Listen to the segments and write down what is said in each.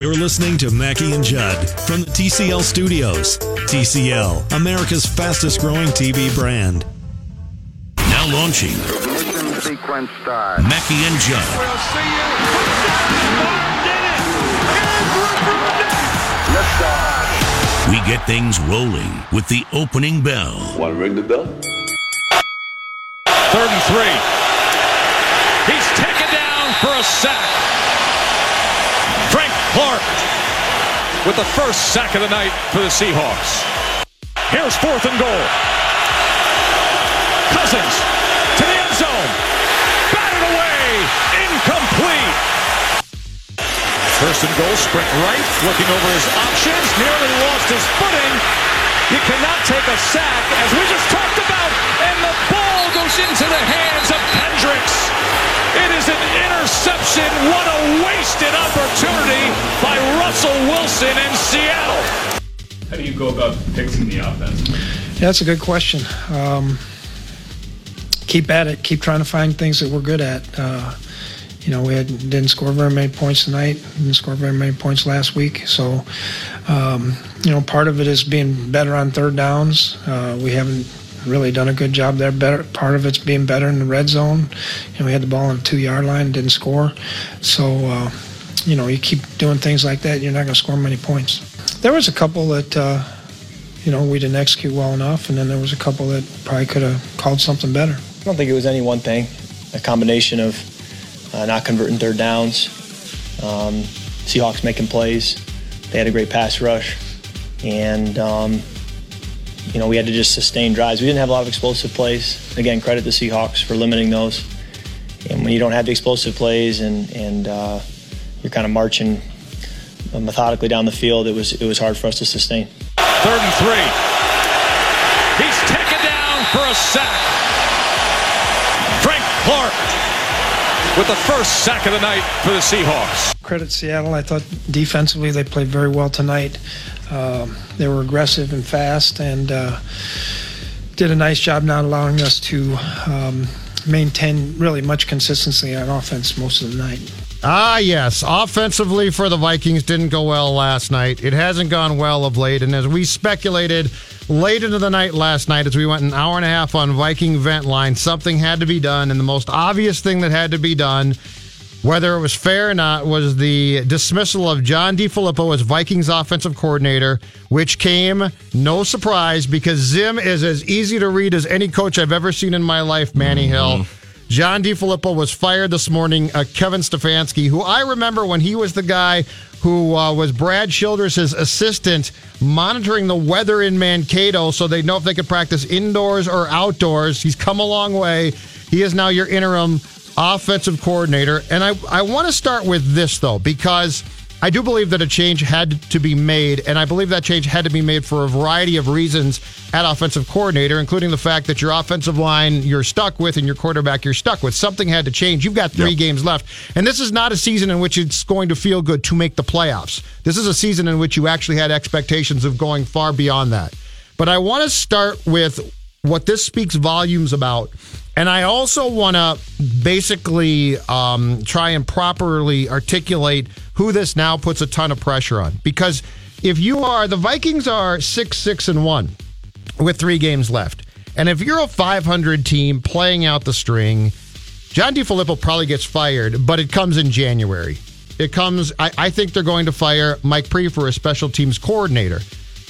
You're listening to Mackey and Judd from the TCL Studios. TCL, America's fastest growing TV brand. Now launching Ignition sequence start. Mackey and Judd. We'll see you. Touchdown, did it. And Liftoff. We get things rolling with the opening bell. Want to ring the bell? 33. He's taken down for a sack. Clark with the first sack of the night for the Seahawks. Here's fourth and goal. Cousins to the end zone. Batted away. Incomplete. First and goal, sprint right, looking over his options, nearly lost his footing. You cannot take a sack, as we just talked about, and the ball goes into the hands of Kendricks. It is an interception. What a wasted opportunity by Russell Wilson in Seattle. How do you go about fixing the offense? Yeah, that's a good question. Um, keep at it. Keep trying to find things that we're good at. Uh, you know, we had, didn't score very many points tonight. Didn't score very many points last week. So, um, you know, part of it is being better on third downs. Uh, we haven't really done a good job there. Better part of it's being better in the red zone. You know, we had the ball on the two yard line, didn't score. So, uh, you know, you keep doing things like that, you're not going to score many points. There was a couple that. Uh, you know, we didn't execute well enough, and then there was a couple that probably could have called something better. I don't think it was any one thing. A combination of uh, not converting third downs, um, Seahawks making plays. They had a great pass rush, and um, you know we had to just sustain drives. We didn't have a lot of explosive plays. Again, credit the Seahawks for limiting those. And when you don't have the explosive plays and and uh, you're kind of marching methodically down the field, it was it was hard for us to sustain. 33. He's taken down for a with the first sack of the night for the Seahawks. Credit Seattle. I thought defensively they played very well tonight. Um, they were aggressive and fast and uh, did a nice job not allowing us to um, maintain really much consistency on offense most of the night. Ah, yes. Offensively for the Vikings didn't go well last night. It hasn't gone well of late. And as we speculated late into the night last night, as we went an hour and a half on Viking vent line, something had to be done. And the most obvious thing that had to be done, whether it was fair or not, was the dismissal of John DeFilippo as Vikings offensive coordinator, which came no surprise because Zim is as easy to read as any coach I've ever seen in my life, Manny Hill. Mm-hmm. John DeFilippo was fired this morning. Uh, Kevin Stefanski, who I remember when he was the guy who uh, was Brad Childress' assistant, monitoring the weather in Mankato so they know if they could practice indoors or outdoors. He's come a long way. He is now your interim offensive coordinator. And I, I want to start with this, though, because I do believe that a change had to be made, and I believe that change had to be made for a variety of reasons at offensive coordinator, including the fact that your offensive line you're stuck with and your quarterback you're stuck with. Something had to change. You've got three Yep. games left, and this is not a season in which it's going to feel good to make the playoffs. This is a season in which you actually had expectations of going far beyond that. But I want to start with what this speaks volumes about. And I also want to basically um, try and properly articulate who this now puts a ton of pressure on. Because if you are, the Vikings are six, six, and one with three games left. And if you're a 500 team playing out the string, John DeFilippo probably gets fired, but it comes in January. It comes, I, I think they're going to fire Mike Priefer a special teams coordinator,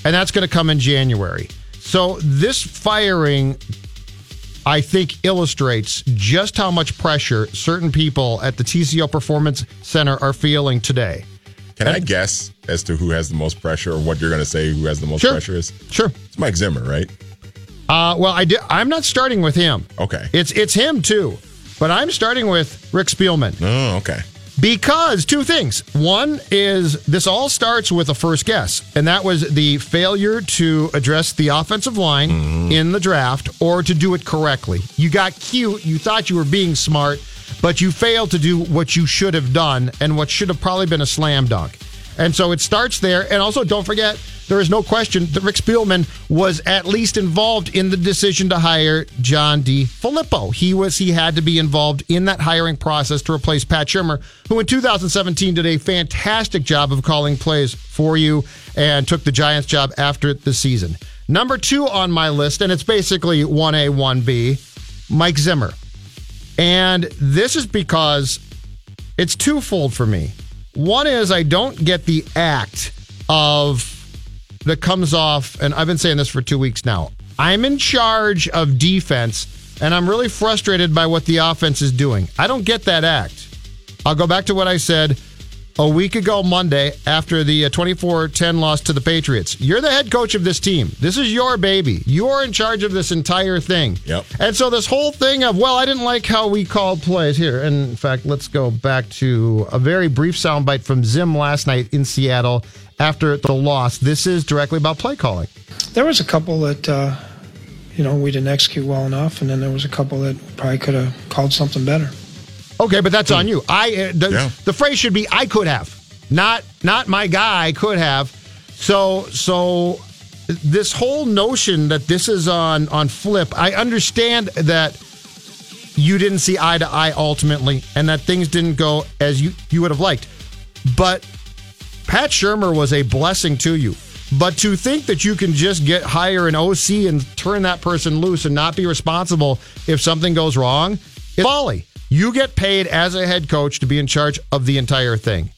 and that's going to come in January. So this firing, I think, illustrates just how much pressure certain people at the TCO Performance Center are feeling today. Can I guess as to who has the most pressure or what you're going to say who has the most Sure. pressure is? Sure. It's Mike Zimmer, right? Uh, well, I did, I'm not starting with him. Okay. It's it's him too, but I'm starting with Rick Spielman. Oh, okay. Because two things. One is this all starts with a first guess, and that was the failure to address the offensive line mm-hmm. in the draft or to do it correctly. You got cute, you thought you were being smart, but you failed to do what you should have done and what should have probably been a slam dunk. And so it starts there. And also, don't forget, there is no question that Rick Spielman was at least involved in the decision to hire John DeFilippo. He was he had to be involved in that hiring process to replace Pat Shurmur, who in 2017 did a fantastic job of calling plays for you and took the Giants job after the season. Number two on my list, and it's basically 1A, 1B, Mike Zimmer. And this is because it's twofold for me. One is I don't get the act of that comes off, and I've been saying this for two weeks now. I'm in charge of defense, and I'm really frustrated by what the offense is doing. I don't get that act. I'll go back to what I said a week ago Monday after the 24 10 loss to the Patriots. You're the head coach of this team. This is your baby. You're in charge of this entire thing. Yep. And so this whole thing of, well, I didn't like how we called plays here. And in fact, let's go back to a very brief soundbite from Zim last night in Seattle after the loss. This is directly about play calling. There was a couple that, uh, you know, we didn't execute well enough, and then there was a couple that probably could have called something better. Okay, but that's on you. I uh, the, Yeah. the phrase should be I could have, not not my guy could have. So so this whole notion that this is on on flip, I understand that you didn't see eye to eye ultimately, and that things didn't go as you you would have liked. But Pat Shurmur was a blessing to you. But to think that you can just get hire an OC and turn that person loose and not be responsible if something goes wrong is folly. You get paid as a head coach to be in charge of the entire thing.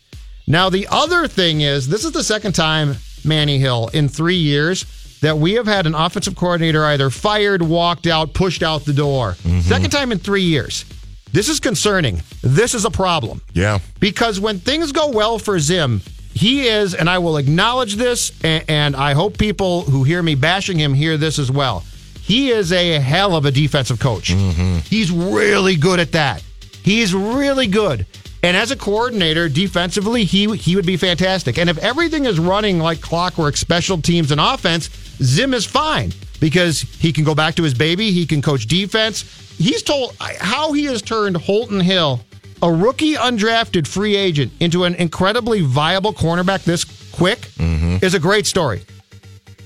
Now, the other thing is this is the second time, Manny Hill, in three years that we have had an offensive coordinator either fired, walked out, pushed out the door. Mm-hmm. Second time in three years. This is concerning. This is a problem. Yeah. Because when things go well for Zim, he is, and I will acknowledge this, and, and I hope people who hear me bashing him hear this as well. He is a hell of a defensive coach. Mm-hmm. He's really good at that. He's really good. And as a coordinator, defensively, he he would be fantastic. And if everything is running like clockwork, special teams and offense, Zim is fine because he can go back to his baby. He can coach defense. He's told how he has turned Holton Hill, a rookie undrafted free agent, into an incredibly viable cornerback this quick mm-hmm. is a great story.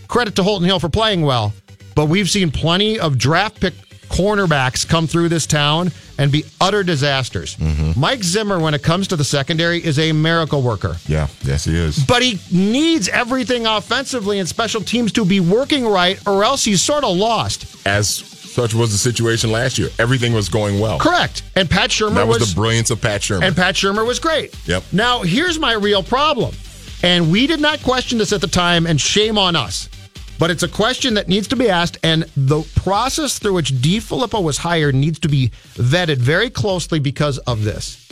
Credit to Holton Hill for playing well, but we've seen plenty of draft pick cornerbacks come through this town and be utter disasters. Mm-hmm. Mike Zimmer, when it comes to the secondary, is a miracle worker. Yeah. Yes, he is. But he needs everything offensively and special teams to be working right, or else he's sort of lost. As such was the situation last year. Everything was going well. Correct. And Pat Shurmur That was, the brilliance of Pat Shurmur. and Pat Shurmur was great. Yep. Now, here's my real problem. And we did not question this at the time, and shame on us. But it's a question that needs to be asked, and the process through which DeFilippo was hired needs to be vetted very closely because of this.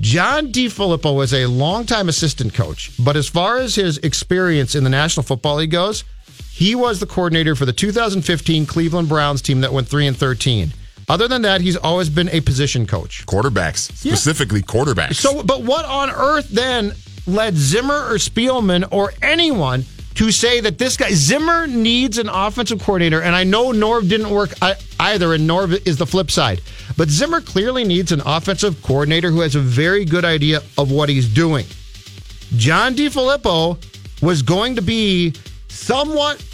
John DeFilippo was a longtime assistant coach, but as far as his experience in the National Football League goes, he was the coordinator for the 2015 Cleveland Browns team that went 3 and 13. Other than that, he's always been a position coach. quarterbacks, specifically quarterbacks. So, but what on earth then led Zimmer or Spielman or anyone to say that this guy Zimmer needs an offensive coordinator? And I know Norv didn't work uh, either, and Norv is the flip side. But Zimmer clearly needs an offensive coordinator who has a very good idea of what he's doing. John DeFilippo was going to be somewhat,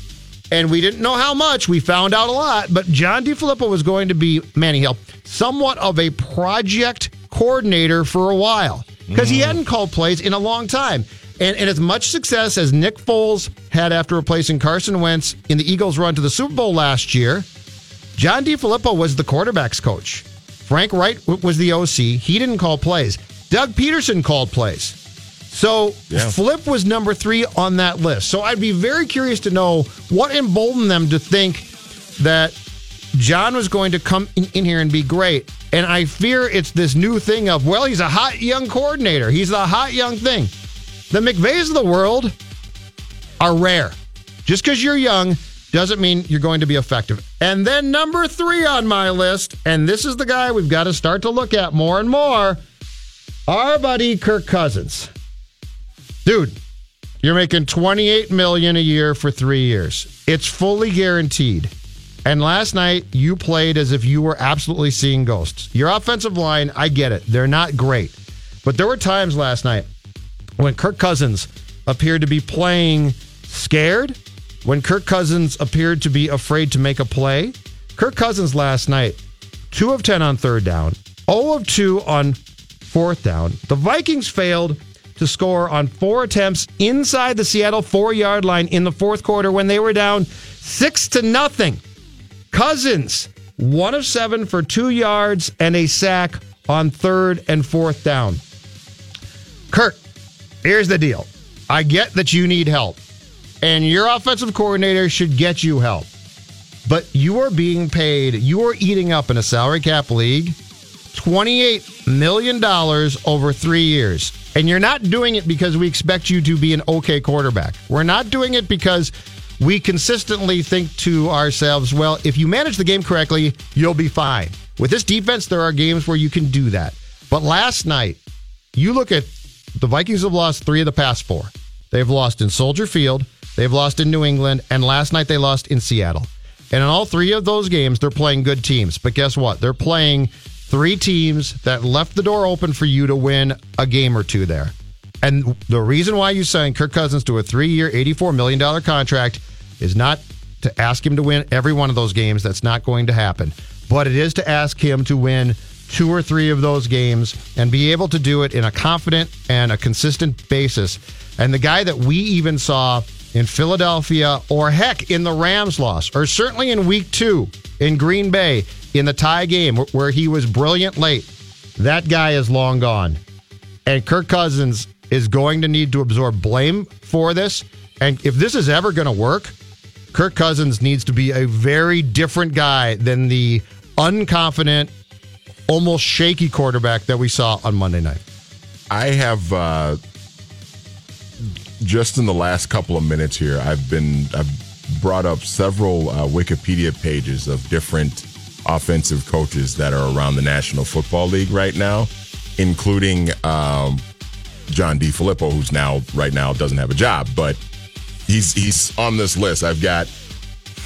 and we didn't know how much. We found out a lot, but John DeFilippo was going to be Manny Hill, somewhat of a project coordinator for a while because he mm. hadn't called plays in a long time. And, and as much success as Nick Foles had after replacing Carson Wentz in the Eagles' run to the Super Bowl last year, John DeFilippo was the quarterback's coach. Frank Reich was the OC. He didn't call plays. Doug Pederson called plays. So Yeah. Flip was number three on that list. So I'd be very curious to know what emboldened them to think that John was going to come in, in here and be great. And I fear it's this new thing of, well, he's a hot young coordinator. He's the hot young thing. The McVays of the world are rare. Just because you're young doesn't mean you're going to be effective. And then number three on my list, and this is the guy we've got to start to look at more and more Our buddy Kirk Cousins. Dude, you're making 28 million a year for 3 years. It's fully guaranteed. And last night you played as if you were absolutely seeing ghosts. Your offensive line, I get it. They're not great. But there were times last night when Kirk Cousins appeared to be playing scared, when Kirk Cousins appeared to be afraid to make a play. Kirk Cousins last night, 2 of 10 on third down, 0 of 2 on fourth down. The Vikings failed to score on four attempts inside the Seattle four yard line in the fourth quarter when they were down six to nothing. Cousins, one of seven for two yards and a sack on third and fourth down. Kurt, here's the deal. I get that you need help, and your offensive coordinator should get you help. But you are being paid, you are eating up in a salary cap league $28 million over three years. And you're not doing it because we expect you to be an okay quarterback. We're not doing it because we consistently think to ourselves, well, if you manage the game correctly, you'll be fine. With this defense, there are games where you can do that. But last night, you look at the Vikings have lost three of the past four. They've lost in Soldier Field, they've lost in New England, and last night they lost in Seattle. And in all three of those games, they're playing good teams. But guess what? They're playing three teams that left the door open for you to win a game or two there. And the reason why you signed Kirk Cousins to a three year, $84 million contract is not to ask him to win every one of those games. That's not going to happen. But it is to ask him to win two or three of those games and be able to do it in a confident and a consistent basis. And the guy that we even saw in Philadelphia, or heck, in the Rams loss, or certainly in week two in Green Bay in the tie game where he was brilliant late, that guy is long gone. And Kirk Cousins is going to need to absorb blame for this. And if this is ever going to work, Kirk Cousins needs to be a very different guy than the unconfident, almost shaky quarterback that we saw on Monday night. I have uh, just in the last couple of minutes here, I've been I've brought up several uh, Wikipedia pages of different offensive coaches that are around the National Football League right now, including um, John Filippo, who's now right now doesn't have a job, but he's he's on this list. I've got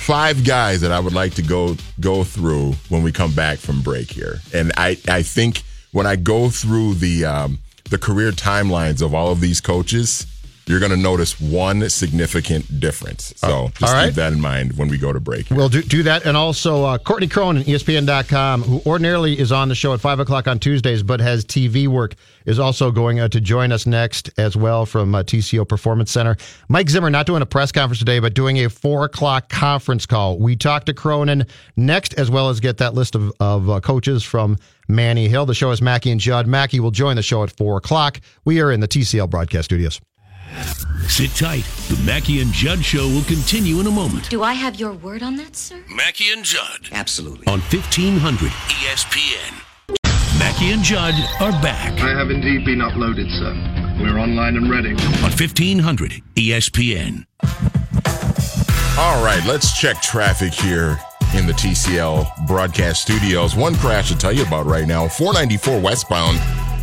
five guys that I would like to go go through when we come back from break here, and I I think when I go through the um, the career timelines of all of these coaches you're going to notice one significant difference. So just right. keep that in mind when we go to break. We'll do, do that. And also, uh, Courtney Cronin, ESPN.com, who ordinarily is on the show at 5 o'clock on Tuesdays, but has TV work, is also going uh, to join us next as well from uh, TCO Performance Center. Mike Zimmer, not doing a press conference today, but doing a 4 o'clock conference call. We talk to Cronin next, as well as get that list of, of uh, coaches from Manny Hill. The show is Mackey and Judd. Mackey will join the show at 4 o'clock. We are in the TCL broadcast studios. Sit tight. The Mackey and Judd show will continue in a moment. Do I have your word on that, sir? Mackey and Judd. Absolutely. On 1500 ESPN. Mackey and Judd are back. I have indeed been uploaded, sir. We're online and ready. On 1500 ESPN. All right, let's check traffic here in the TCL broadcast studios. One crash to tell you about right now 494 westbound.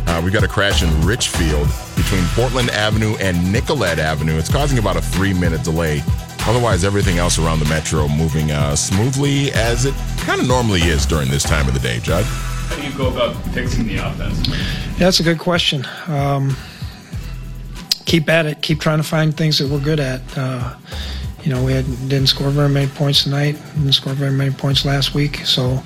Uh, we got a crash in Richfield between Portland Avenue and Nicollet Avenue. It's causing about a three minute delay. Otherwise, everything else around the metro moving uh, smoothly as it kind of normally is during this time of the day, Judd. How do you go about fixing the offense? Yeah, that's a good question. Um, keep at it. Keep trying to find things that we're good at. Uh, you know, we had, didn't score very many points tonight. Didn't score very many points last week. So,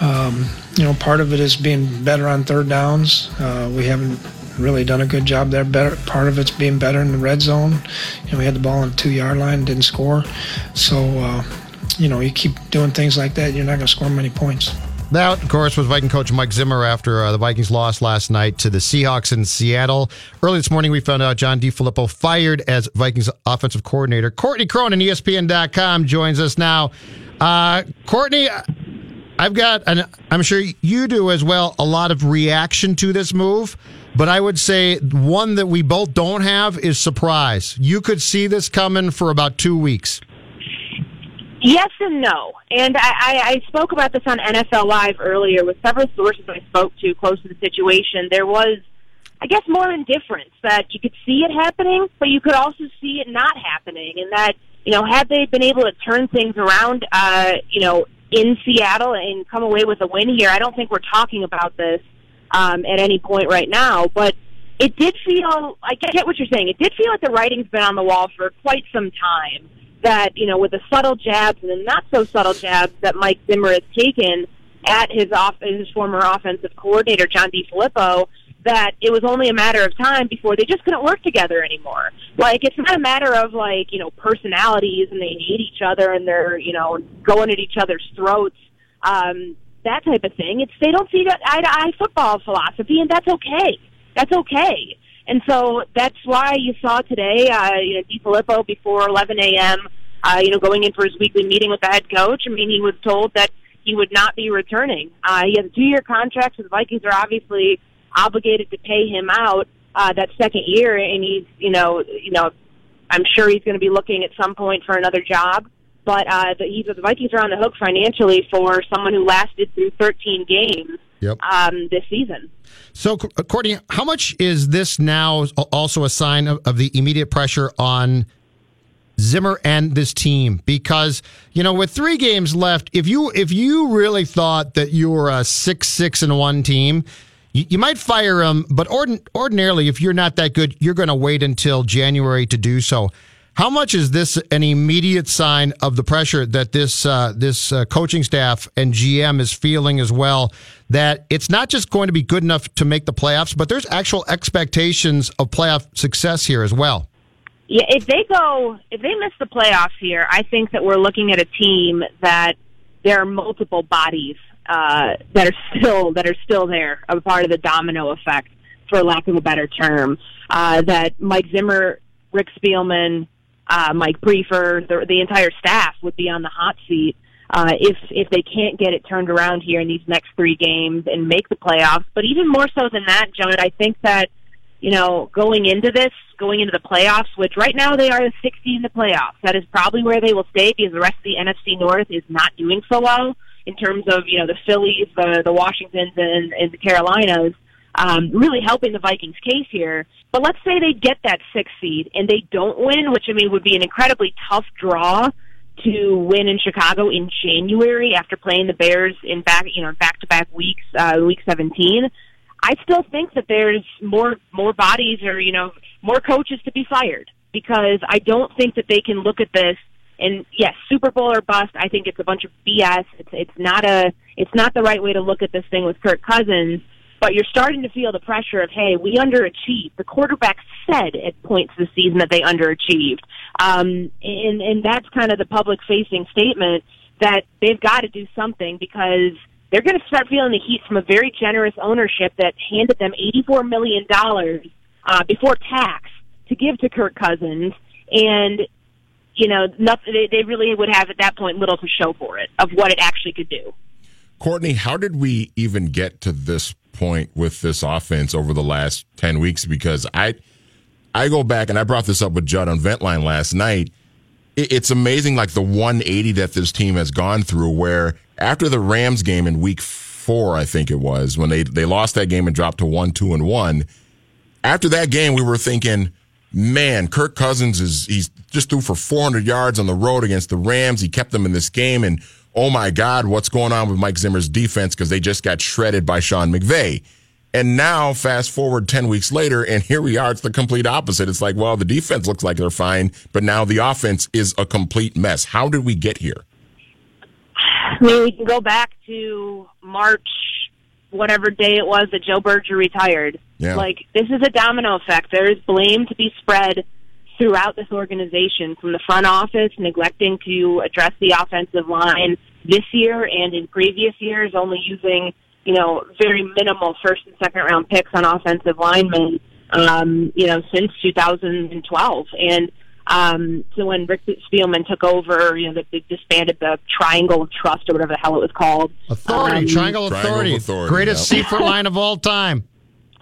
um, you know, part of it is being better on third downs. Uh, we haven't really done a good job there. Better part of it's being better in the red zone. You know, we had the ball on the two yard line, didn't score. So, uh, you know, you keep doing things like that, you're not going to score many points. That, of course, was Viking coach Mike Zimmer after uh, the Vikings lost last night to the Seahawks in Seattle. Early this morning, we found out John DeFilippo fired as Vikings offensive coordinator. Courtney Cronin, ESPN.com, joins us now. Uh, Courtney, I've got, and I'm sure you do as well, a lot of reaction to this move. But I would say one that we both don't have is surprise. You could see this coming for about two weeks. Yes and no. And I, I, I spoke about this on NFL Live earlier with several sources I spoke to close to the situation. There was I guess, more indifference that you could see it happening, but you could also see it not happening, and that you know, had they been able to turn things around, uh, you know, in Seattle and come away with a win here, I don't think we're talking about this um, at any point right now. But it did feel, I get what you're saying. It did feel like the writing's been on the wall for quite some time. That you know, with the subtle jabs and the not so subtle jabs that Mike Zimmer has taken at his off his former offensive coordinator John DeFilippo, that it was only a matter of time before they just couldn't work together anymore. Like it's not a matter of like you know personalities and they hate each other and they're you know going at each other's throats. Um, that type of thing. It's they don't see that eye to eye football philosophy, and that's okay. That's okay. And so that's why you saw today, uh, you know, DeFilippo before 11 a.m. Uh, you know, going in for his weekly meeting with the head coach. I mean, he was told that he would not be returning. Uh, he has a two-year contract, so the Vikings are obviously obligated to pay him out uh, that second year, and he's, you know, you know, I'm sure he's going to be looking at some point for another job. But uh, the, the Vikings are on the hook financially for someone who lasted through 13 games Yep. um, this season. So, uh, Courtney, how much is this now also a sign of, of the immediate pressure on Zimmer and this team? Because you know, with three games left, if you if you really thought that you were a six six and one team, you, you might fire him. But ordin- ordinarily, if you're not that good, you're going to wait until January to do so. How much is this an immediate sign of the pressure that this uh, this uh, coaching staff and GM is feeling as well? That it's not just going to be good enough to make the playoffs, but there's actual expectations of playoff success here as well. Yeah, if they go, if they miss the playoffs here, I think that we're looking at a team that there are multiple bodies uh, that are still that are still there, a part of the domino effect, for lack of a better term. Uh, that Mike Zimmer, Rick Spielman, uh, Mike Priefer, the, the entire staff would be on the hot seat uh, if if they can't get it turned around here in these next three games and make the playoffs. But even more so than that, John, I think that you know going into this, going into the playoffs, which right now they are the 60 in the playoffs. That is probably where they will stay because the rest of the NFC North is not doing so well in terms of you know the Phillies, the the Washingtons, and, and the Carolinas. Um, really helping the Vikings' case here. But let's say they get that sixth seed and they don't win, which I mean would be an incredibly tough draw to win in Chicago in January after playing the Bears in back, you know, back to back weeks, uh, week 17. I still think that there's more more bodies or you know more coaches to be fired because I don't think that they can look at this and yes, Super Bowl or bust. I think it's a bunch of BS. It's it's not a it's not the right way to look at this thing with Kirk Cousins. But you're starting to feel the pressure of hey, we underachieved. The quarterback said at points this season that they underachieved, um, and and that's kind of the public facing statement that they've got to do something because they're going to start feeling the heat from a very generous ownership that handed them $84 million uh, before tax to give to Kirk Cousins. And, you know, nothing, they, they really would have at that point little to show for it of what it actually could do. Courtney, how did we even get to this point with this offense over the last 10 weeks? Because I, I go back and I brought this up with Judd on Ventline last night. It's amazing, like the 180 that this team has gone through, where after the Rams game in week four, I think it was, when they, they lost that game and dropped to one, two, and one. After that game, we were thinking, man, Kirk Cousins is he's just threw for 400 yards on the road against the Rams. He kept them in this game, and oh my God, what's going on with Mike Zimmer's defense because they just got shredded by Sean McVay. And now, fast forward 10 weeks later, and here we are. It's the complete opposite. It's like, well, the defense looks like they're fine, but now the offense is a complete mess. How did we get here? I mean, we can go back to March, whatever day it was that Joe Berger retired. Yeah. Like, this is a domino effect. There is blame to be spread throughout this organization from the front office neglecting to address the offensive line this year and in previous years only using you know very minimal first and second round picks on offensive linemen um you know since 2012 and um so when Rick Spielman took over you know they, they disbanded the Triangle of Trust or whatever the hell it was called Authority, Um, Triangle Triangle Authority, of Authority, greatest yep. Seaford line of all time.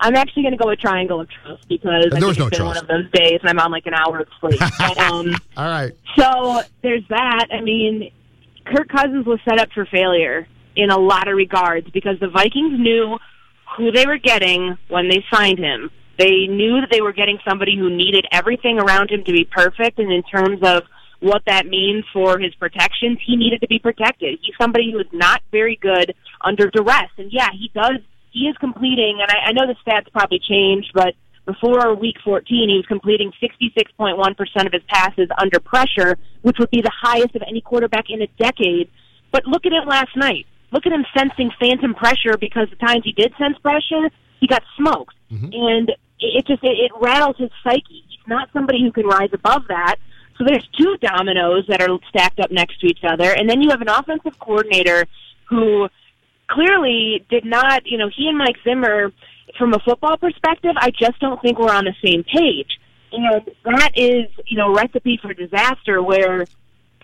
I'm actually going to go with Triangle of Trust because I was no it's been trust. one of those days and I'm on like an hour of sleep. But, um, All right. So there's that. I mean, Kirk Cousins was set up for failure in a lot of regards because the Vikings knew who they were getting when they signed him. They knew that they were getting somebody who needed everything around him to be perfect, and in terms of what that means for his protections, he needed to be protected. He's somebody who is not very good under duress, and yeah, he does. He is completing, and I, I know the stats probably changed, but before week 14, he was completing 66.1% of his passes under pressure, which would be the highest of any quarterback in a decade. But look at him last night. Look at him sensing phantom pressure because the times he did sense pressure, he got smoked. Mm-hmm. And it, just, it, it rattles his psyche. He's not somebody who can rise above that. So there's two dominoes that are stacked up next to each other. And then you have an offensive coordinator who clearly did not, you know, he and Mike Zimmer, from a football perspective, I just don't think we're on the same page. And that is, you know, recipe for disaster where,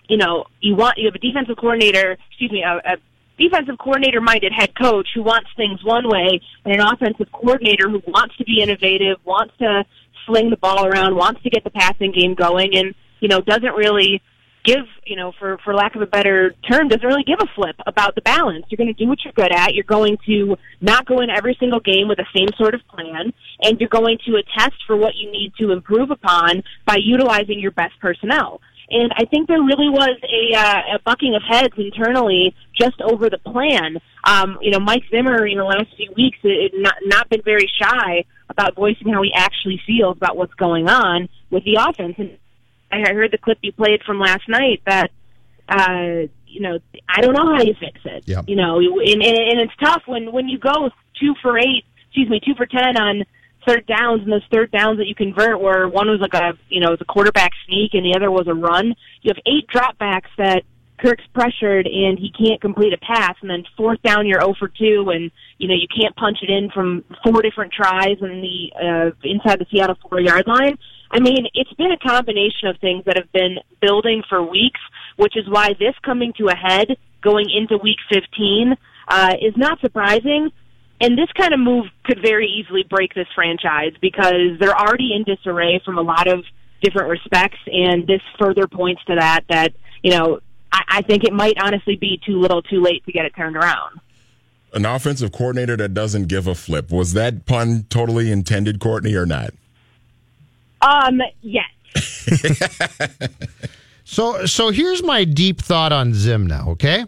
you know, you want, you have a defensive coordinator, excuse me, a, a defensive coordinator minded head coach who wants things one way and an offensive coordinator who wants to be innovative, wants to sling the ball around, wants to get the passing game going and, you know, doesn't really give, you know, for for lack of a better term, doesn't really give a flip about the balance. You're going to do what you're good at. You're going to not go in every single game with the same sort of plan, and you're going to attest for what you need to improve upon by utilizing your best personnel. And I think there really was a, uh, a bucking of heads internally just over the plan. Um, you know, Mike Zimmer in the last few weeks it not not been very shy about voicing how he actually feels about what's going on with the offense. And I heard the clip you played from last night that uh you know I don't know how you fix it. Yep. You know, and, and and it's tough when when you go two for eight, excuse me, two for ten on third downs and those third downs that you convert where one was like a you know it was a quarterback sneak and the other was a run. You have eight dropbacks that Kirk's pressured and he can't complete a pass, and then fourth down you're 0 for 2, and you know you can't punch it in from four different tries in the uh, inside the Seattle four yard line. I mean, it's been a combination of things that have been building for weeks, which is why this coming to a head going into week 15 uh, is not surprising. And this kind of move could very easily break this franchise because they're already in disarray from a lot of different respects, and this further points to that. That you know, I, I think it might honestly be too little, too late to get it turned around. An offensive coordinator that doesn't give a flip was that pun totally intended, Courtney, or not? Um, yes. so, so here's my deep thought on Zim now. Okay,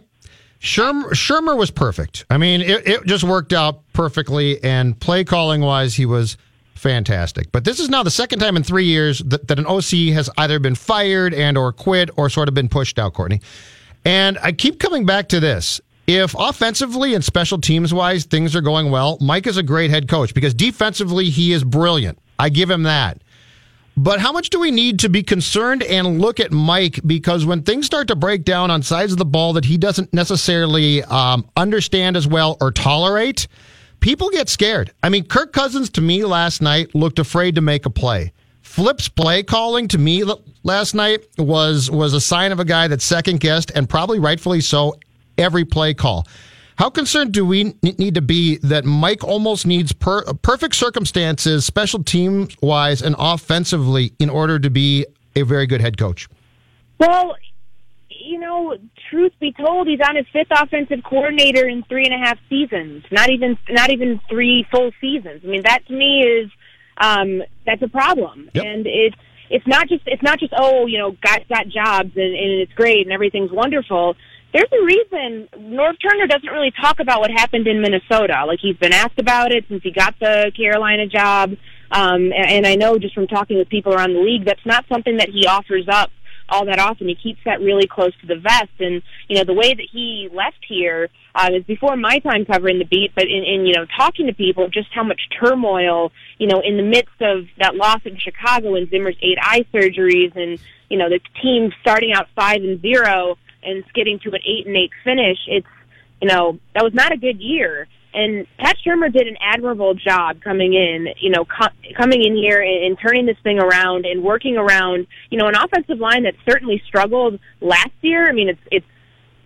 Shurmur, Shurmur was perfect. I mean, it, it just worked out perfectly, and play calling wise, he was fantastic. But this is now the second time in three years that, that an OC has either been fired and or quit or sort of been pushed out, Courtney. And I keep coming back to this. If offensively and special teams wise things are going well, Mike is a great head coach because defensively he is brilliant. I give him that. But how much do we need to be concerned and look at Mike? Because when things start to break down on sides of the ball that he doesn't necessarily um, understand as well or tolerate, people get scared. I mean, Kirk Cousins to me last night looked afraid to make a play. Flip's play calling to me last night was was a sign of a guy that second guessed and probably rightfully so every play call. How concerned do we need to be that Mike almost needs per, perfect circumstances, special team wise and offensively, in order to be a very good head coach? Well, you know, truth be told, he's on his fifth offensive coordinator in three and a half seasons. Not even not even three full seasons. I mean, that to me is um, that's a problem, yep. and it's it's not just it's not just oh you know guys got jobs and, and it's great and everything's wonderful there's a reason Norv Turner doesn't really talk about what happened in Minnesota. Like he's been asked about it since he got the Carolina job. Um, and I know just from talking with people around the league, that's not something that he offers up all that often. He keeps that really close to the vest. And, you know, the way that he left here uh, is before my time covering the beat, but in, in, you know, talking to people, just how much turmoil, you know, in the midst of that loss in Chicago and Zimmer's eight eye surgeries and, you know, the team starting out five and zero and getting to an eight and eight finish, it's you know that was not a good year. And Pat Shurmur did an admirable job coming in, you know, co- coming in here and, and turning this thing around and working around, you know, an offensive line that certainly struggled last year. I mean, it's it's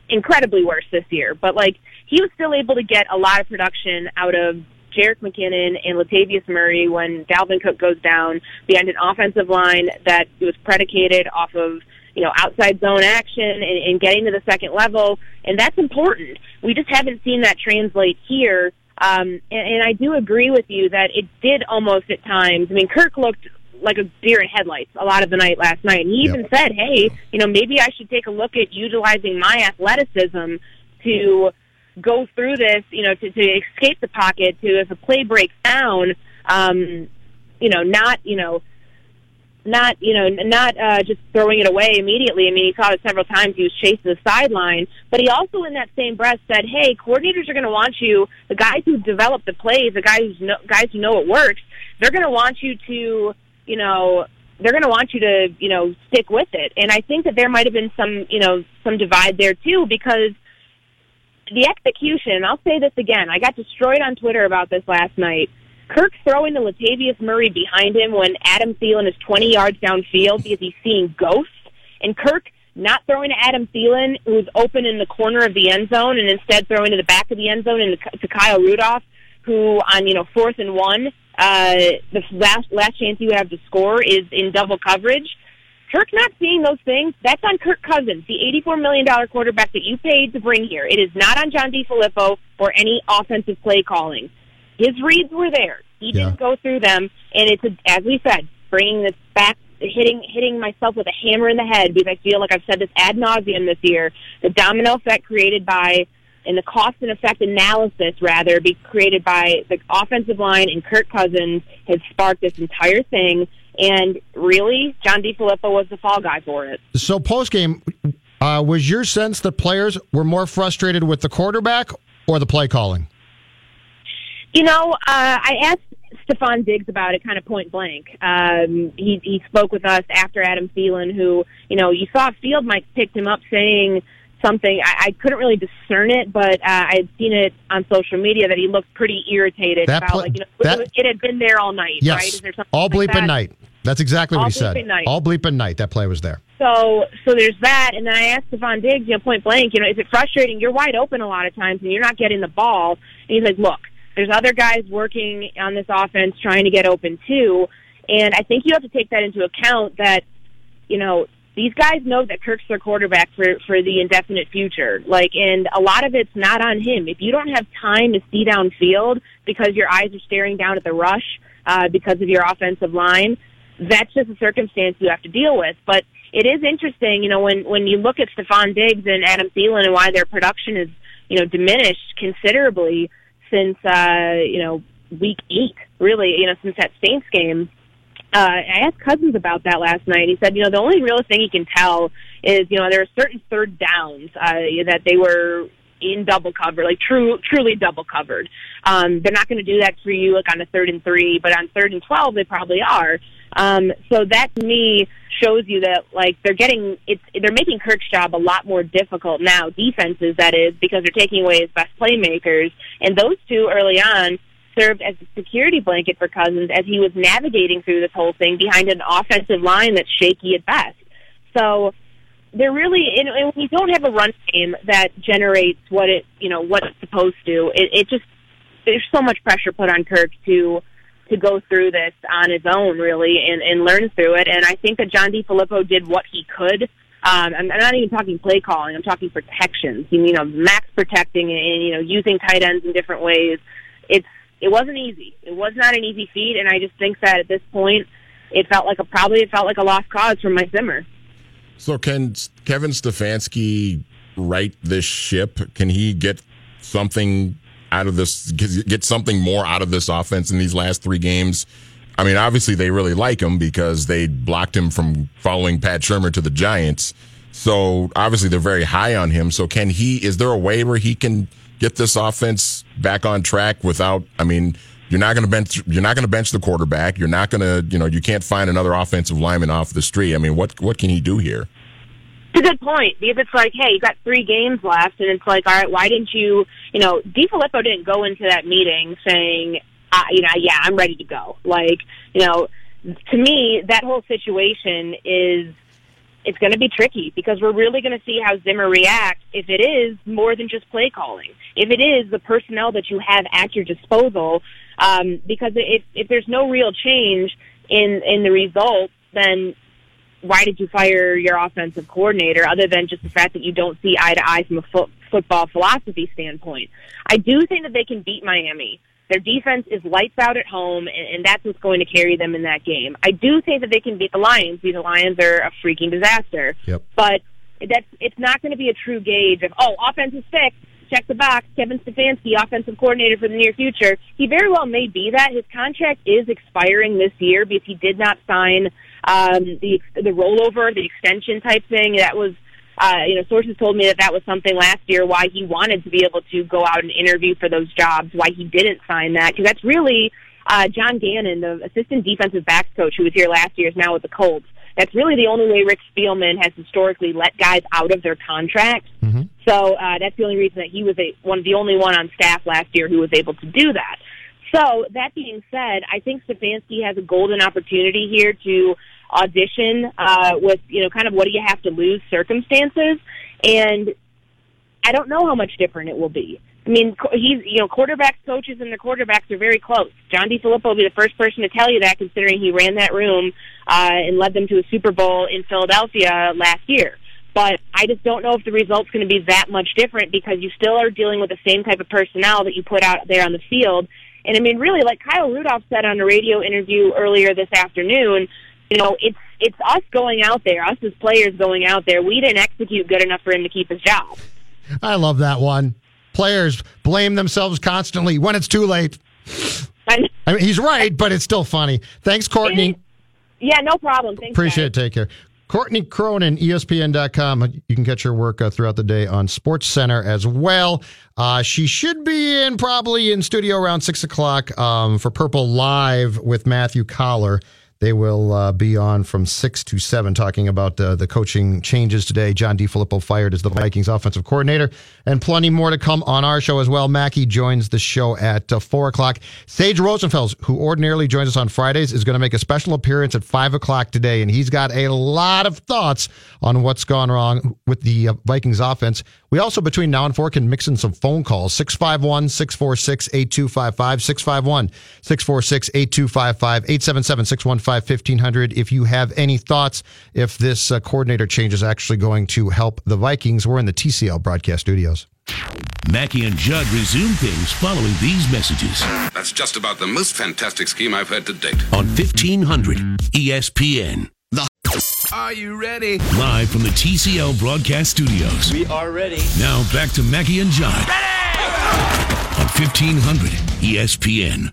incredibly worse this year, but like he was still able to get a lot of production out of Jerick McKinnon and Latavius Murray when Dalvin Cook goes down behind an offensive line that was predicated off of you know, outside zone action and, and getting to the second level, and that's important. We just haven't seen that translate here Um, and, and I do agree with you that it did almost at times. I mean, Kirk looked like a deer in headlights a lot of the night last night. And he even said, hey, you know, maybe I should take a look at utilizing my athleticism to go through this, you know, to, to escape the pocket, to if a play breaks down, um, you know, not, you know, not, you know, not uh, just throwing it away immediately. I mean, he saw it several times. He was chasing the sideline, but he also, in that same breath, said, "Hey, coordinators are going to want you. The guys who develop the plays, the guys guys who know it works, they're going to want you to, you know." They're going to want you to, you know, stick with it, and I think that there might have been some, you know, some divide there too because the execution. I'll say this again. I got destroyed on Twitter about this last night. Kirk throwing to Latavius Murray behind him when Adam Thielen is 20 yards downfield because he's seeing ghosts, and Kirk not throwing to Adam Thielen, who's open in the corner of the end zone, and instead throwing to the back of the end zone and to Kyle Rudolph, who on you know fourth and one, uh, the last last chance you have to score is in double coverage. Kirk not seeing those things, that's on Kirk Cousins, the $84 million quarterback that you paid to bring here. It is not on John DeFilippo or any offensive play calling. His reads were there. He didn't go through them, and it's, a, as we said, bringing this back, hitting hitting myself with a hammer in the head because I feel like I've said this ad nauseum this year. The domino effect created by and the cost and effect analysis rather be created by the offensive line and Kirk Cousins has sparked this entire thing. And really, John DeFilippo was the fall guy for it. So post game, uh, was your sense that players were more frustrated with the quarterback or the play calling? You know, uh, I asked Stefon Diggs about it kind of point blank. Um, he, he spoke with us after Adam Thielen, who, you know, you saw Field Mike picked him up saying something. I, I couldn't really discern it, but uh, I had seen it on social media that he looked pretty irritated That about, pla- like, you know, that- it, it had been there all night, Yes. right? Is there something All like bleeping that? night. That's exactly what All he said. night. All bleeping night. That play was there. So, so there's that, and then I asked Stefon Diggs, you know, point blank, you know, is it frustrating? You're wide open a lot of times, and you're not getting the ball. And he's like, look, there's other guys working on this offense trying to get open too, and I think you have to take that into account. That, you know, these guys know that Kirk's their quarterback for for the indefinite future. Like, and a lot of it's not on him. If you don't have time to see downfield because your eyes are staring down at the rush uh, because of your offensive line, that's just a circumstance you have to deal with. But it is interesting, you know, when when you look at Stefon Diggs and Adam Thielen and why their production is, you know, diminished considerably since uh, you know week eight, really, you know, since that Saints game. Uh, I asked Cousins about that last night. He said, you know, the only real thing he can tell is, you know, there are certain third downs uh, that they were in double cover, like true, truly double covered. Um, they're not going to do that for you, like on a third and three, but on third and twelve, they probably are. Um, so that to me shows you that like they're getting it's they're making Kirk's job a lot more difficult now, defenses that is, because they're taking away his best playmakers. And those two early on served as a security blanket for Cousins as he was navigating through this whole thing behind an offensive line that's shaky at best. So they're really and and when you don't have a run game that generates what it you know what it's supposed to, it, it just there's so much pressure put on Kirk to to go through this on his own really and, and learn through it. And I think that John DeFilippo did what he could. Um, I'm, not even talking play calling. I'm talking protections. You know, max protecting and you know using tight ends in different ways. It's it wasn't easy. It was not an easy feat, and I just think that at this point, it felt like a probably it felt like a lost cause from my Zimmer. So can Kevin Stefanski right this ship? Can he get something out of this? Get something more out of this offense in these last three games? I mean, obviously they really like him because they blocked him from following Pat Shurmur to the Giants. So obviously they're very high on him. So can he? Is there a way where he can get this offense back on track without? I mean, you're not going to bench. You're not going to bench the quarterback. You're not going to. You know, you can't find another offensive lineman off the street. I mean, what what can he do here? It's a good point because it's like, hey, you got three games left, and it's like, all right, why didn't you? You know, DeFilippo didn't go into that meeting saying, uh, you know, yeah, I'm ready to go. Like, you know, to me, that whole situation is it's going to be tricky because we're really going to see how Zimmer reacts if it is more than just play calling. If it is the personnel that you have at your disposal, um, because if if there's no real change in in the results, then why did you fire your offensive coordinator other than just the fact that you don't see eye to eye from a fo- football philosophy standpoint. I do think that they can beat Miami. Their defense is lights out at home, and, and that's what's going to carry them in that game. I do think that they can beat the Lions because the Lions are a freaking disaster. Yep. But that's it's not going to be a true gauge of oh, offense is fixed. Check the box. Kevin Stefanski, offensive coordinator for the near future. He very well may be that. His contract is expiring this year because he did not sign um, the the rollover, the extension type thing. That was uh, you know, sources told me that that was something last year why he wanted to be able to go out and interview for those jobs, why he didn't sign that, because that's really uh, John Gannon, the assistant defensive backs coach who was here last year, is now with the Colts. That's really the only way Rick Spielman has historically let guys out of their contracts. Mm-hmm. So uh, that's the only reason that he was a, one, the only one on staff last year who was able to do that. So that being said, I think Stefanski has a golden opportunity here to audition uh, with you know kind of what do you have to lose circumstances, and I don't know how much different it will be. I mean, he's you know quarterbacks coaches and the quarterbacks are very close. John DeFilippo will be the first person to tell you that, considering he ran that room uh, and led them to a Super Bowl in Philadelphia last year. But I just don't know if the result's going to be that much different because you still are dealing with the same type of personnel that you put out there on the field. And I mean, really, like Kyle Rudolph said on a radio interview earlier this afternoon, you know, it's it's us going out there, us as players going out there. We didn't execute good enough for him to keep his job. I love that one. Players blame themselves constantly when it's too late. I mean, he's right, but it's still funny. Thanks, Courtney. Yeah, no problem. Thanks, Appreciate guys. it. Take care. Courtney Cronin, ESPN.com. You can catch her work uh, throughout the day on Sports Center as well. Uh, she should be in probably in studio around six o'clock um, for Purple Live with Matthew Coller. They will uh, be on from 6 to 7 talking about uh, the coaching changes today. John DeFilippo fired as the Vikings offensive coordinator, and plenty more to come on our show as well. Mackey joins the show at uh, 4 o'clock. Sage Rosenfels, who ordinarily joins us on Fridays, is going to make a special appearance at 5 o'clock today, and he's got a lot of thoughts on what's gone wrong with the uh, Vikings offense. We also, between now and 4, can mix in some phone calls 651 646 8255, 651 646 8255, 877 615 1500. If you have any thoughts, if this uh, coordinator change is actually going to help the Vikings, we're in the TCL broadcast studios. Mackey and Judd resume things following these messages That's just about the most fantastic scheme I've heard to date. on 1500 ESPN. The Are you ready? Live from the TCL broadcast studios. We are ready. Now back to Mackey and Judd Ready! on 1500 ESPN.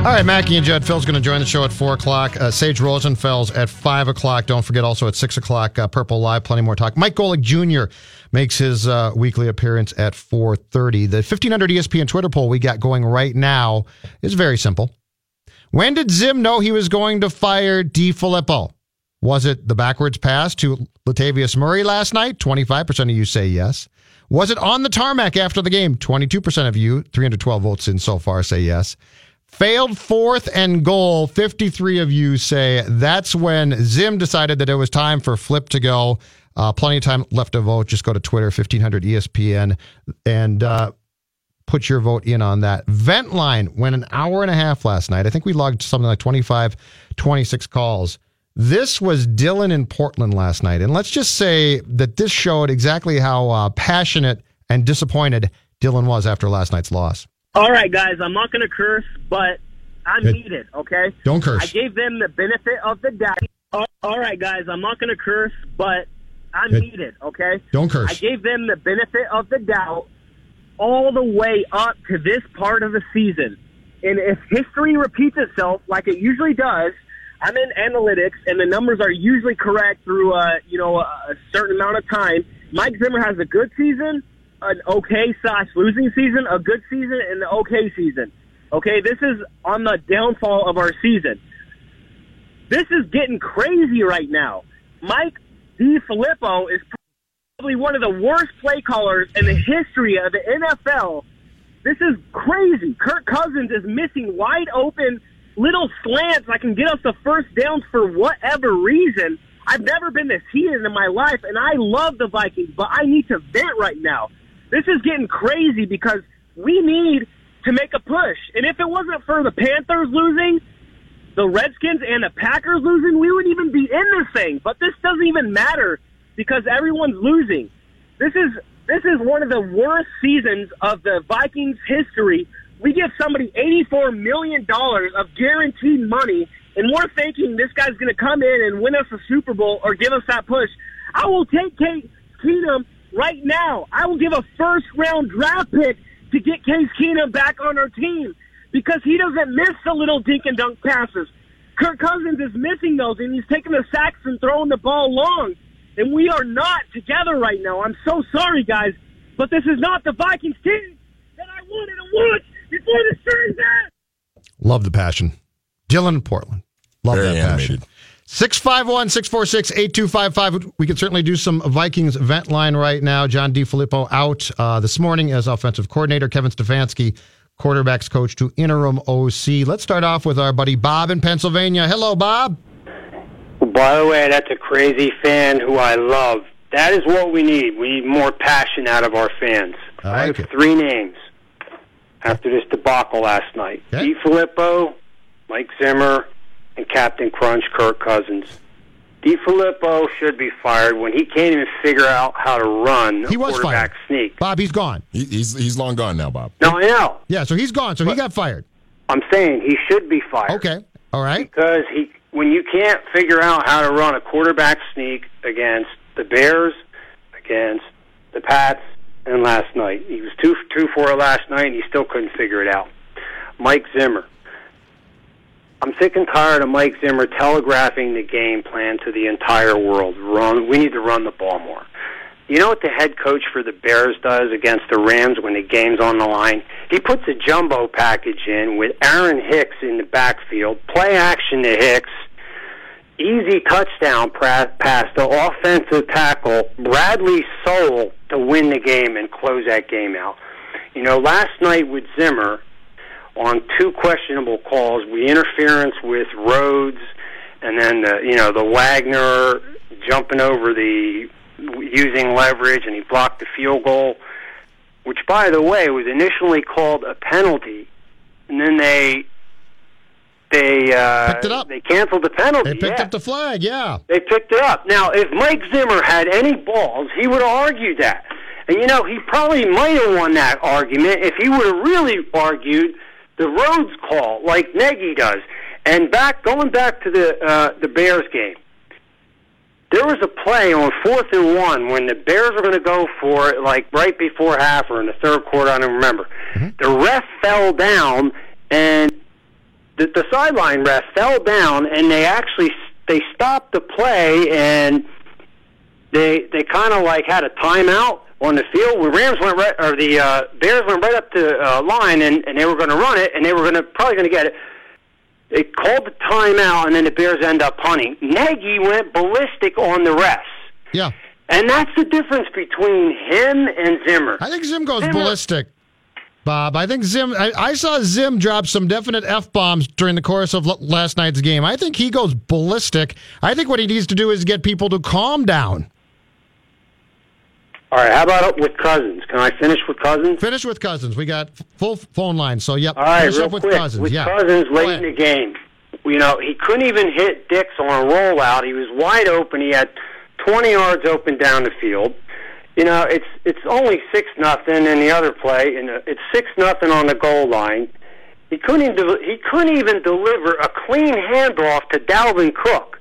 All right, Mackey and Judd. Phil's going to join the show at 4 o'clock. Uh, Sage Rosenfels at 5 o'clock. Don't forget also at 6 o'clock, uh, Purple Live, plenty more talk. Mike Golic Jr. makes his uh, weekly appearance at 4.30. The 1500 ESPN Twitter poll we got going right now is very simple. When did Zim know he was going to fire DeFilippo? Was it the backwards pass to Latavius Murray last night? 25% of you say yes. Was it on the tarmac after the game? 22% of you, 312 votes in so far, say yes. Failed fourth and goal. 53 of you say that's when Zim decided that it was time for Flip to go. Uh, plenty of time left to vote. Just go to Twitter, 1500 ESPN, and uh, put your vote in on that. Vent line went an hour and a half last night. I think we logged something like 25, 26 calls. This was Dylan in Portland last night. And let's just say that this showed exactly how uh, passionate and disappointed Dylan was after last night's loss. All right, guys, I'm not going to curse, but I'm Good. heated, okay? Don't curse. I gave them the benefit of the doubt. All- All right, guys, I'm not going to curse, but I'm Good. heated, okay? Don't curse. I gave them the benefit of the doubt all the way up to this part of the season. And if history repeats itself like it usually does, I'm in analytics, and the numbers are usually correct through, uh, you know, a, a certain amount of time. Mike Zimmer has a good season, an okay slash losing season, a good season, and an okay season. Okay, this is on the downfall of our season. This is getting crazy right now. Mike DeFilippo is probably one of the worst play callers in the history of the NFL. This is crazy. Kirk Cousins is missing wide open little slants that can get us the first downs for whatever reason. I've never been this heated in my life, and I love the Vikings, but I need to vent right now. This is getting crazy because we need to make a push. And if it wasn't for the Panthers losing, the Redskins and the Packers losing, we wouldn't even be in this thing. But this doesn't even matter because everyone's losing. This is this is one of the worst seasons of the Vikings history. We give somebody eighty-four million dollars of guaranteed money, and we're thinking this guy's going to come in and win us a Super Bowl or give us that push. I will take Case Keenum right now. I will give a first-round draft pick to get Case Keenum back on our team because he doesn't miss the little dink and dunk passes. Kirk Cousins is missing those, and he's taking the sacks and throwing the ball long. And we are not together right now. I'm so sorry, guys, but this is not the Vikings team that I wanted to watch before the season. Love the passion. Dylan in Portland. Love Very that animated. passion. 651 646 8255. We can certainly do some Vikings vent line right now. John DeFilippo out uh, this morning as offensive coordinator. Kevin Stefanski, quarterbacks coach to interim OC. Let's start off with our buddy Bob in Pennsylvania. Hello, Bob. By the way, that's a crazy fan who I love. That is what we need. We need more passion out of our fans. I like have three names after this debacle last night: Okay. DeFilippo, Mike Zimmer, and Captain Crunch, Kirk Cousins. DeFilippo should be fired when he can't even figure out how to run He a was quarterback fired. sneak. Bob, he's gone. He, he's he's long gone now, Bob. No, I know. Yeah, so he's gone. So he got fired. I'm saying he should be fired. Okay. All right. Because he, when you can't figure out how to run a quarterback sneak against the Bears, against the Pats, and last night he was two two for last night, and he still couldn't figure it out. Mike Zimmer. I'm sick and tired of Mike Zimmer telegraphing the game plan to the entire world. Run. We need to run the ball more. You know what the head coach for the Bears does against the Rams when the game's on the line? He puts a jumbo package in with Aaron Hicks in the backfield, play action to Hicks, easy touchdown pass to offensive tackle Bradley Sowell to win the game and close that game out. You know, last night with Zimmer on two questionable calls, we interference with Rhodes and then the you know the Wagner jumping over the using leverage and he blocked the field goal, which by the way was initially called a penalty, and then they they uh, Picked it up. they canceled the penalty. They picked yeah. up the flag. Yeah. They picked it up. Now, if Mike Zimmer had any balls, he would have argued that. And you know, he probably might have won that argument if he would have really argued the Rhodes call like Nagy does. And back going back to the uh, the Bears game, there was a play on fourth and one when the Bears were going to go for it, like right before half or in the third quarter. I don't remember. The ref fell down, and the, the sideline ref fell down, and they actually they stopped the play, and they they kind of like had a timeout on the field. The Rams went right, or the uh, Bears went right up to uh, line, and and they were going to run it, and they were going to probably going to get it. They called the timeout, and then the Bears end up punting. Nagy went ballistic on the refs. Yeah. And that's the difference between him and Zimmer. I think Zim goes Zimmer- ballistic. Bob, I think Zim. I, I saw Zim drop some definite f bombs during the course of l- last night's game. I think he goes ballistic. I think what he needs to do is get people to calm down. All right, how about with Cousins? Can I finish with Cousins? Finish with Cousins. We got full phone lines. So yep. All right, finish real up with quick. Cousins. With yeah. Cousins late in the game, you know, he couldn't even hit Diggs on a rollout. He was wide open. He had 20 yards open down the field. You know, it's it's only six nothing in the other play, and uh, it's six nothing on the goal line. He couldn't even he couldn't even deliver a clean handoff to Dalvin Cook.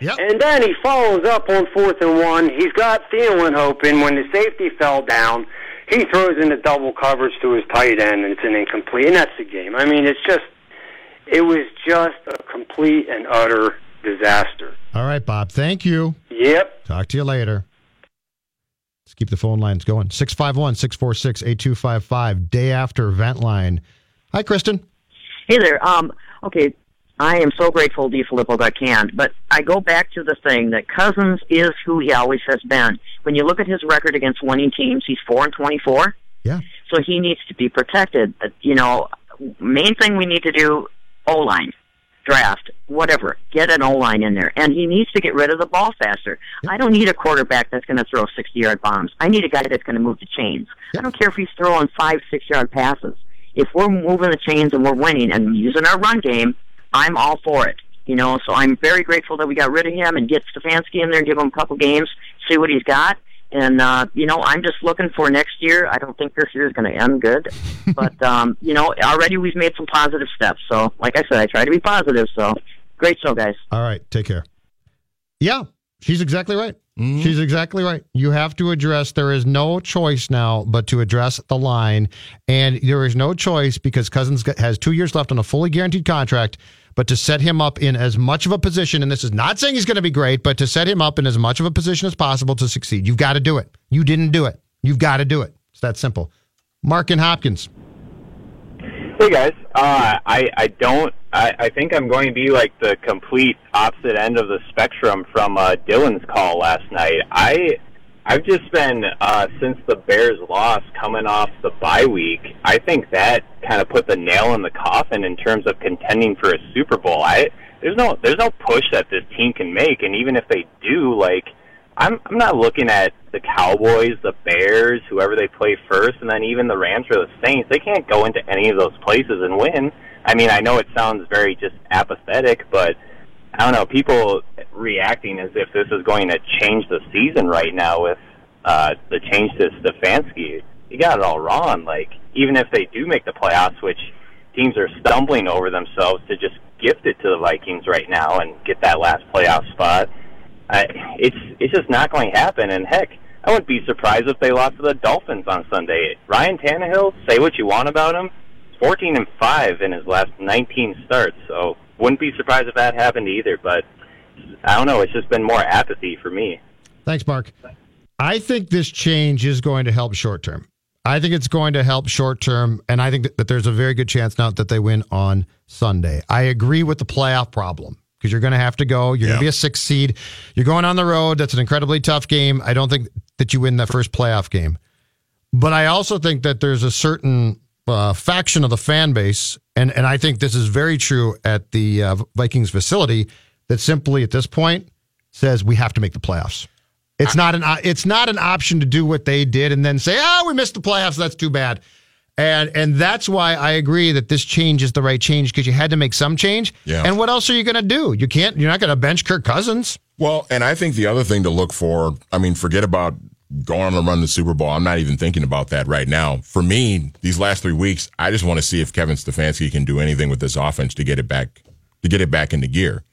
And then he follows up on fourth and one. He's got Thielen open when the safety fell down. He throws in the double coverage to his tight end, and it's an incomplete. And that's the game. I mean, it's just, it was just a complete and utter disaster. All right, Bob. Thank you. Yep. Talk to you later. Let's keep the phone lines going. 651 646 8255. Day after event line. Hi, Kristen. Hey there. Um, okay, I am so grateful to Filippo that I can, but I go back to the thing that Cousins is who he always has been. When you look at his record against winning teams, he's four and twenty-four. Yeah. So he needs to be protected. Uh, You know, main thing we need to do: O line, draft, whatever. Get an O line in there, and he needs to get rid of the ball faster. I don't need a quarterback that's going to throw sixty-yard bombs. I need a guy that's going to move the chains. I don't care if he's throwing five, six-yard passes. If we're moving the chains and we're winning and using our run game, I'm all for it. You know, so I'm very grateful that we got rid of him and get Stefanski in there, and give him a couple games, see what he's got. And uh, you know, I'm just looking for next year. I don't think this year is going to end good, but um, you know, already we've made some positive steps. So, like I said, I try to be positive. So, great show, guys. All right, take care. Yeah, she's exactly right. She's exactly right. You have to address. There is no choice now but to address the line, and there is no choice because Cousins has two years left on a fully guaranteed contract. But to set him up in as much of a position, and this is not saying he's going to be great, but to set him up in as much of a position as possible to succeed, you've got to do it. You didn't do it. You've got to do it. It's that simple. Mark and Hopkins. Hey guys, uh, I I don't I, I think I'm going to be like the complete opposite end of the spectrum from uh, Dylan's call last night. I I've just been uh, since the Bears lost coming off the bye week. I think that kind of put the nail in the coffin in terms of contending for a Super Bowl. I there's no there's no push that this team can make, and even if they do, like I'm I'm not looking at the Cowboys, the Bears, whoever they play first, and then even the Rams or the Saints. They can't go into any of those places and win. I mean, I know it sounds very just apathetic, but I don't know. People reacting as if this is going to change the season right now with uh, the change to Stefanski. You got it all wrong. Like even if they do make the playoffs, which teams are stumbling over themselves to just gift it to the Vikings right now and get that last playoff spot. I, it's it's just not going to happen. And heck, I wouldn't be surprised if they lost to the Dolphins on Sunday. Ryan Tannehill, say what you want about him, 14 and five in his last 19 starts. So wouldn't be surprised if that happened either. But I don't know. It's just been more apathy for me. Thanks, Mark. I think this change is going to help short term. I think it's going to help short term, and I think that, that there's a very good chance now that they win on Sunday. I agree with the playoff problem because you're going to have to go. You're going to be a six seed. You're going on the road. That's an incredibly tough game. I don't think that you win that first playoff game. But I also think that there's a certain uh, faction of the fan base, and, and I think this is very true at the uh, Vikings facility, that simply at this point says we have to make the playoffs. It's not an it's not an option to do what they did and then say, "Oh, we missed the playoffs. That's too bad." And and that's why I agree that this change is the right change because you had to make some change. Yeah. And what else are you going to do? You can't. You're not going to bench Kirk Cousins. Well, and I think the other thing to look for, I mean, forget about going on to run the Super Bowl. I'm not even thinking about that right now. For me, these last three weeks, I just want to see if Kevin Stefanski can do anything with this offense to get it back, to get it back into gear.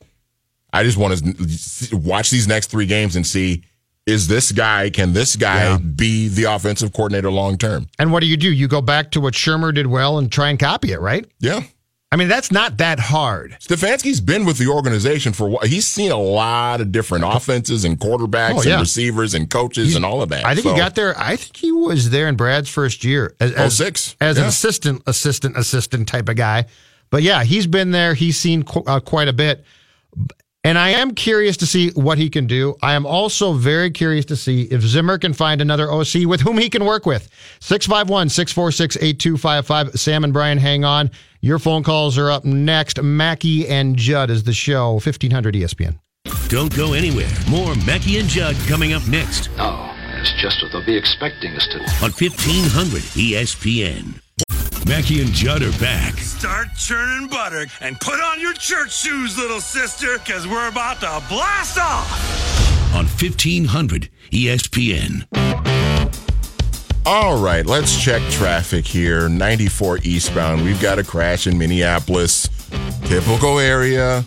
I just want to watch these next three games and see is this guy, can this guy Yeah. be the offensive coordinator long term? And what do you do? You go back to what Shurmur did well and try and copy it, right? Yeah. I mean, that's not that hard. Stefanski's been with the organization for a while. He's seen a lot of different offenses and quarterbacks Oh, yeah. and receivers and coaches He's- and all of that. I think So- he got there. I think he was there in Brad's first year as, Oh, as, six. as an assistant, assistant, assistant type of guy. But yeah, he's been there. He's seen qu- uh, quite a bit. And I am curious to see what he can do. I am also very curious to see if Zimmer can find another OC with whom he can work with. 651 646 8255. Sam and Brian, hang on. Your phone calls are up next. Mackey and Judd is the show. E 1500 ESPN. Don't go anywhere. More Mackey and Judd coming up next No, it's just what they'll be expecting us to. on E 1500 ESPN. Mackey and Judd are back. Start churning butter and put on your church shoes, little sister, because we're about to blast off. on E 1500 ESPN. All right, let's check traffic here. 94 eastbound. We've got a crash in Minneapolis. Typical area,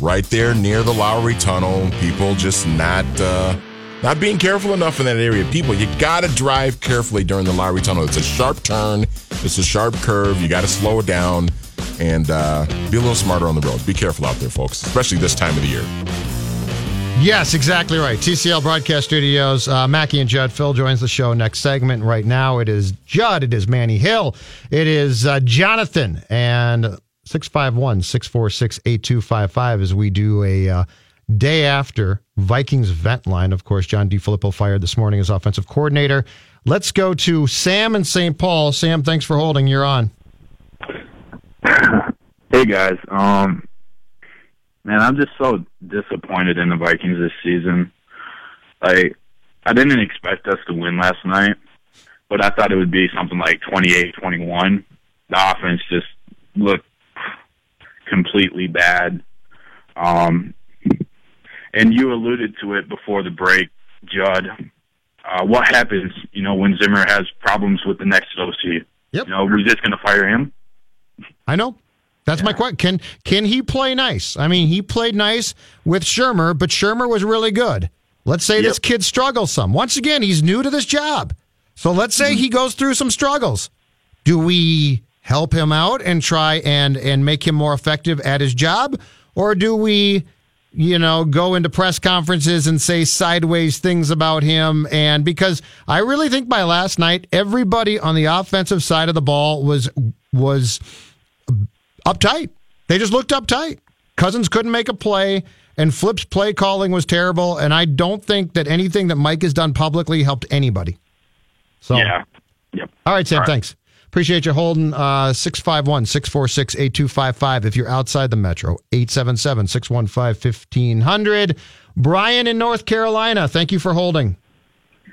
right there near the Lowry Tunnel. People just not uh, not being careful enough in that area. People, you gotta drive carefully during the Lowry Tunnel. It's a sharp turn. It's a sharp curve. You gotta slow it down and uh, be a little smarter on the road. Be careful out there, folks, especially this time of the year. Yes, exactly right. TCL Broadcast Studios. Uh, Mackey and Judd. Phil joins the show next segment. Right now, it is Judd. It is Manny Hill. It is uh, Jonathan. And 651 646 8255 as we do a uh, day after Vikings vent line. Of course, John DeFilippo fired this morning as offensive coordinator. Let's go to Sam in St. Paul. Sam, thanks for holding. You're on. Hey guys, um, man, I'm just so disappointed in the Vikings this season. Like, I didn't expect us to win last night, but I thought it would be something like 28-21. The offense just looked completely bad. Um, and you alluded to it before the break, Judd. Uh, what happens, you know, when Zimmer has problems with the next OC? Yep. You know, we're just going to fire him. I know. That's my question. Can can he play nice? I mean, he played nice with Shurmur, but Shurmur was really good. Let's say this kid struggles some. Once again, he's new to this job. So let's say mm-hmm. he goes through some struggles. Do we help him out and try and and make him more effective at his job or do we you know, go into press conferences and say sideways things about him. And because I really think by last night, everybody on the offensive side of the ball was was uptight. They just looked uptight. Cousins couldn't make a play, and Flip's play calling was terrible. And I don't think that anything that Mike has done publicly helped anybody. So, yeah. Yep. All right, Sam, All right. thanks. Appreciate you holding uh, 651 646 8255 if you're outside the metro. 877 615 1500. Brian in North Carolina, thank you for holding.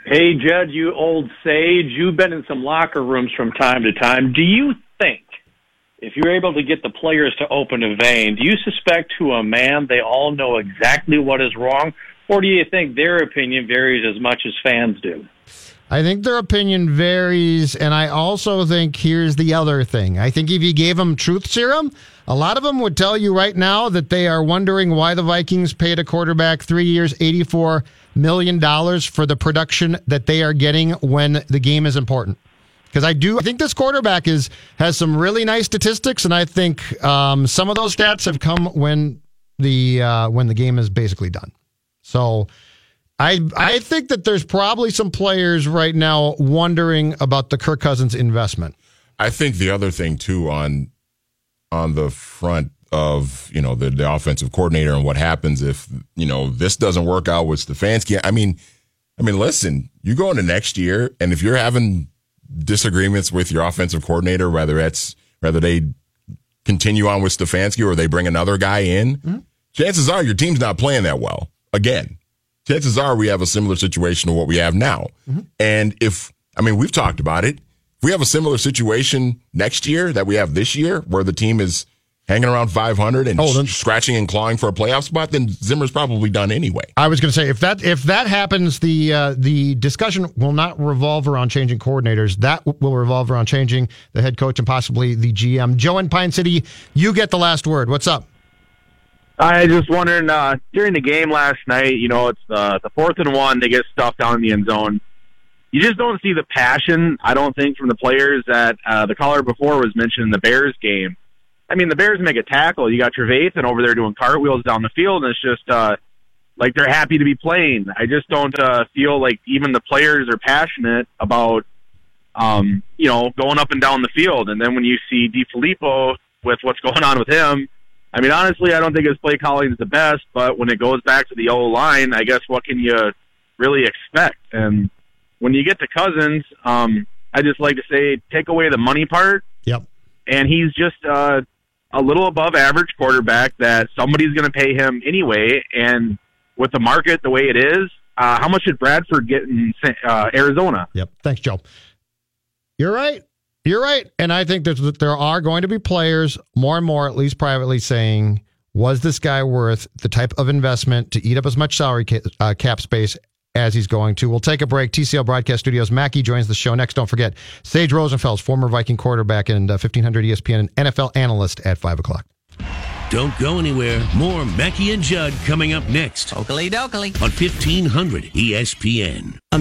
Hey, Judd, you old sage, you've been in some locker rooms from time to time. Do you think if you're able to get the players to open a vein, do you suspect to a man they all know exactly what is wrong? Or do you think their opinion varies as much as fans do? I think their opinion varies, and I also think here's the other thing. I think if you gave them truth serum, a lot of them would tell you right now that they are wondering why the Vikings paid a quarterback three years, $84 million for the production that they are getting when the game is important. Because I do, I think this quarterback is has some really nice statistics, and I think um, some of those stats have come when the uh, when the game is basically done. So I I think that there's probably some players right now wondering about the Kirk Cousins investment. I think the other thing too on on the front of you know the, the offensive coordinator and what happens if you know this doesn't work out with Stefanski. I mean, I mean, listen, you go into next year, and if you're having disagreements with your offensive coordinator, whether that's whether they continue on with Stefanski or they bring another guy in, mm-hmm. chances are your team's not playing that well again. Chances are we have a similar situation to what we have now. Mm-hmm. And if, I mean, we've talked about it. If we have a similar situation next year that we have this year, where the team is hanging around 500 and Oh, then- scratching and clawing for a playoff spot, then Zimmer's probably done anyway. I was going to say if that if that happens, the uh, the discussion will not revolve around changing coordinators. That w- will revolve around changing the head coach and possibly the GM. Joe in Pine City, you get the last word. What's up? I just wondering uh, during the game last night. You know, it's uh, the fourth and one. They get stuffed down in the end zone. You just don't see the passion. I don't think from the players that uh, the caller before was mentioning the Bears game. I mean, the Bears make a tackle. You got Trevathan over there doing cartwheels down the field, and it's just uh, like they're happy to be playing. I just don't uh, feel like even the players are passionate about, um, you know, going up and down the field. And then when you see DeFilippo with what's going on with him, I mean, honestly, I don't think his play calling is the best. But when it goes back to the O line, I guess what can you really expect? And when you get to Cousins, um, I just like to say, take away the money part. Yep. And he's just uh, a little above average quarterback that somebody's going to pay him anyway. And with the market the way it is, uh, how much did Bradford get in uh, Arizona? Yep. Thanks, Joe. You're right. You're right. And I think that there are going to be players more and more, at least privately, saying, was this guy worth the type of investment to eat up as much salary ca- uh, cap space as he's going to? We'll take a break. TCL Broadcast Studios. Mackey joins the show next. Don't forget, Sage Rosenfels, former Viking quarterback and uh, 1500 ESPN and NFL analyst at 5 o'clock. Don't go anywhere. More Mackey and Judd coming up next. Oakley dokley. On 1500 ESPN.